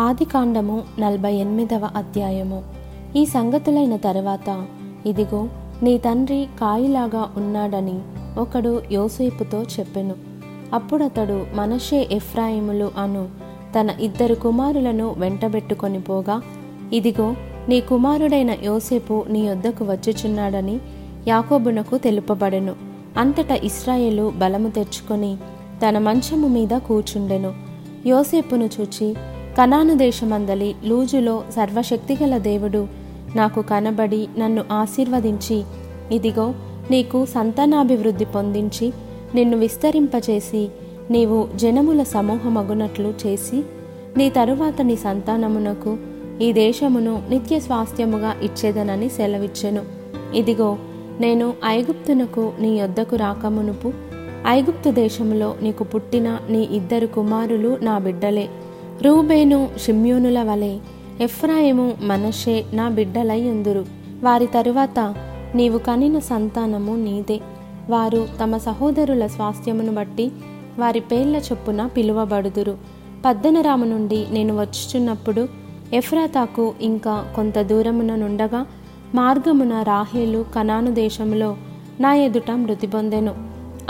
ఆదికాండము నలభై ఎనిమిదవ అధ్యాయము. ఈ సంగతులైన తరువాత ఇదిగో నీ తండ్రి కాయిలాగా ఉన్నాడని ఒకడు యోసేపుతో చెప్పెను. అప్పుడతడు మనషే ఎఫ్రాయిములు అను తన ఇద్దరు కుమారులను వెంటబెట్టుకొని పోగా ఇదిగో నీ కుమారుడైన యోసేపు నీ యొద్దకు వచ్చుచున్నాడని యాకోబునకు తెలుపబడెను. అంతటా ఇస్రాయేలు బలము తెచ్చుకొని తన మంచము మీద కూర్చుండెను. యోసేపును చూచి కనాను దేశమందలి లూజులో సర్వశక్తిగల దేవుడు. నాకు కనబడి నన్ను ఆశీర్వదించి ఇదిగో నీకు సంతానాభివృద్ధి పొందించి నిన్ను విస్తరింపచేసి నీవు జనముల సమూహమగునట్లు చేసి నీ తరువాత నీ సంతానమునకు ఈ దేశమును నిత్య స్వాస్థ్యముగా ఇచ్చేదనని సెలవిచ్చెను. ఇదిగో నేను ఐగుప్తునకు నీ యొద్దకు రాకమునుపు ఐగుప్తు దేశములో నీకు పుట్టిన నీ ఇద్దరు కుమారులు నా బిడ్డలే. రూబేను షిమ్యోనుల వలె ఎఫ్రాయిము మనషే నా బిడ్డలై ఉందురు. వారి తరువాత నీవు కనిన సంతానము నీదే. వారు తమ సహోదరుల స్వాస్థ్యమును బట్టి వారి పేర్ల చొప్పున పిలువబడుదురు. పద్దనరాము నుండి నేను వచ్చుచున్నప్పుడు ఎఫ్రాతాకు ఇంకా కొంత దూరమున నుండగా మార్గమున రాహేలు కనాను దేశములో నా ఎదుట మృతి పొందెను.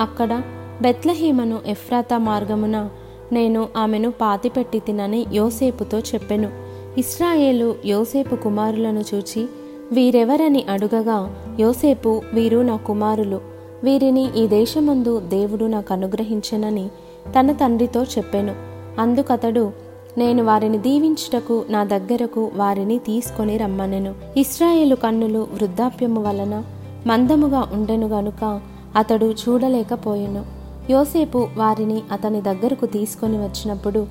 అక్కడ బెత్లహీమను ఎఫ్రాతా మార్గమున నేను ఆమెను పాతిపెట్టి తినని యోసేపుతో చెప్పెను. ఇస్రాయేలు యోసేపు కుమారులను చూచి వీరెవరని అడుగగా? యోసేపు వీరు నా కుమారులు. వీరిని ఈ దేశమందు దేవుడు నాకు అనుగ్రహించనని తన తండ్రితో చెప్పెను. అందుకతడు నేను వారిని దీవించుటకు నా దగ్గరకు వారిని తీసుకొని రమ్మనెను. ఇస్రాయేలు కన్నులు వృద్ధాప్యము వలన మందముగా ఉండెను గనుక అతడు చూడలేకపోయెను. యోసేపు వారిని అతని దగ్గరకు తీసుకొని వచ్చినప్పుడు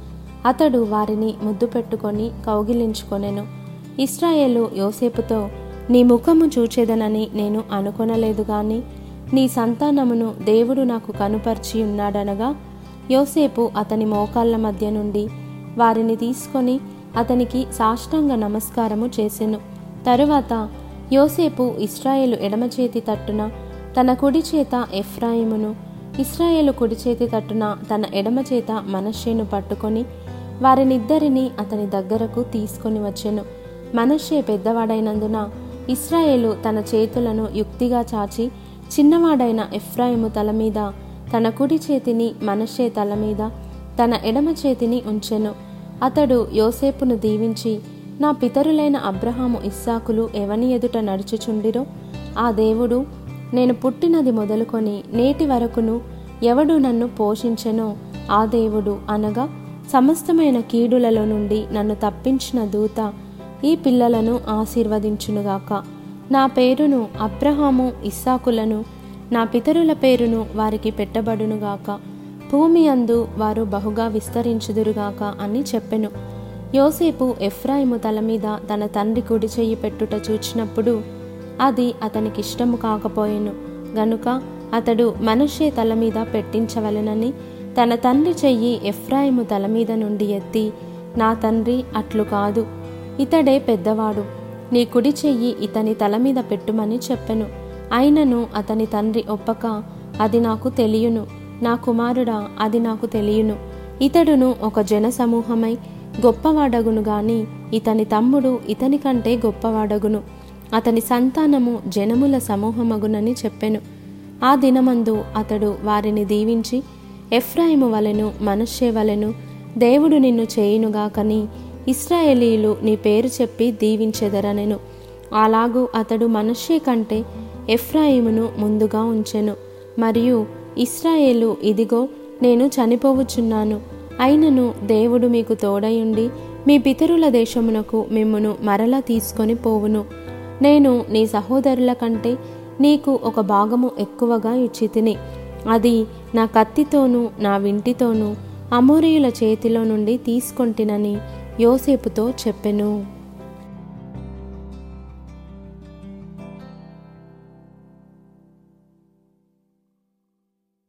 అతడు వారిని ముద్దు పెట్టుకొని కౌగిలించుకొనెను. ఇస్రాయేలు యోసేపుతో నీ ముఖము చూచేదనని నేను అనుకొనలేదు గాని నీ సంతానమును దేవుడు నాకు కనుపర్చి ఉన్నాడనగా యోసేపు అతని మోకాళ్ళ మధ్య నుండి వారిని తీసుకొని అతనికి సాష్టాంగ నమస్కారము చేసెను. తరువాత యోసేపు ఇస్రాయేలు ఎడమ చేతి తట్టున తన కుడి చేత ఎఫ్రాయిమును ఇస్రాయేలు కుడి చేతి తట్టున తన ఎడమ చేత మనషేను పట్టుకొని వారినిద్దరిని అతని దగ్గరకు తీసుకొని వచ్చెను. మనషే పెద్దవాడైనందున ఇస్రాయేలు తన చేతులను యుక్తిగా చాచి చిన్నవాడైన ఎఫ్రాయిము తల మీద తన కుడి చేతిని మనషే తల మీద తన ఎడమ చేతిని ఉంచెను. అతడు యోసేపును దీవించి నా పితరులైన అబ్రహాము ఇస్సాకులు ఎవని ఎదుట నడుచుచుండిరో ఆ దేవుడు నేను పుట్టినది మొదలుకొని నేటి వరకును ఎవడు నన్ను పోషించెనో? ఆ దేవుడు అనగా సమస్తమైన కీడులలో నుండి నన్ను తప్పించిన దూత ఈ పిల్లలను ఆశీర్వదించునుగాక. నా పేరును అబ్రహాము ఇస్సాకులను నా పితరుల పేరును వారికి పెట్టబడునుగాక. భూమి అందు వారు బహుగా విస్తరించుదురుగాక అని చెప్పెను. యోసేపు ఎఫ్రాయిము తల మీద తన తండ్రి కుడి చెయ్యి పెట్టుట చూచినప్పుడు అది అతనికి ఇష్టము కాకపోయెను. గనుక అతడు మనషే తల మీద పెట్టించవలెనని తన తండ్రి చెయ్యి ఎఫ్రాయిము తల మీద నుండి ఎత్తి నా తండ్రి అట్లు కాదు. ఇతడే పెద్దవాడు. నీ కుడి చెయ్యి ఇతని తల మీద పెట్టుమని చెప్పెను. అయినను అతని తండ్రి ఒప్పక అది నాకు తెలియను. నా కుమారుడా అది నాకు తెలియను. ఇతడును ఒక జన సమూహమై గొప్పవాడగును గాని ఇతని తమ్ముడు ఇతని కంటే గొప్పవాడగును. అతని సంతానము జనముల సమూహమగునని చెప్పెను. ఆ దినమందు అతడు వారిని దీవించి ఎఫ్రాయిము వలెను మనషే వలెను దేవుడు నిన్ను చేయునుగాకని ఇస్రాయేలీలు నీ పేరు చెప్పి దీవించెదరనెను. అలాగూ అతడు మనషే కంటే ఎఫ్రాయిమును ముందుగా ఉంచెను. మరియు ఇస్రాయేలు ఇదిగో నేను చనిపోవుచున్నాను. అయినను దేవుడు మీకు తోడయుండి మీ పితరుల దేశమునకు మిమ్మును మరలా తీసుకొని పోవును. నేను నీ సహోదరుల కంటే నీకు ఒక భాగము ఎక్కువగా ఇచ్చి తిని అది నా కత్తితోనూ నా వింటితోనూ అమోరియుల చేతిలో నుండి తీసుకొంటినని యోసేపుతో చెప్పెను.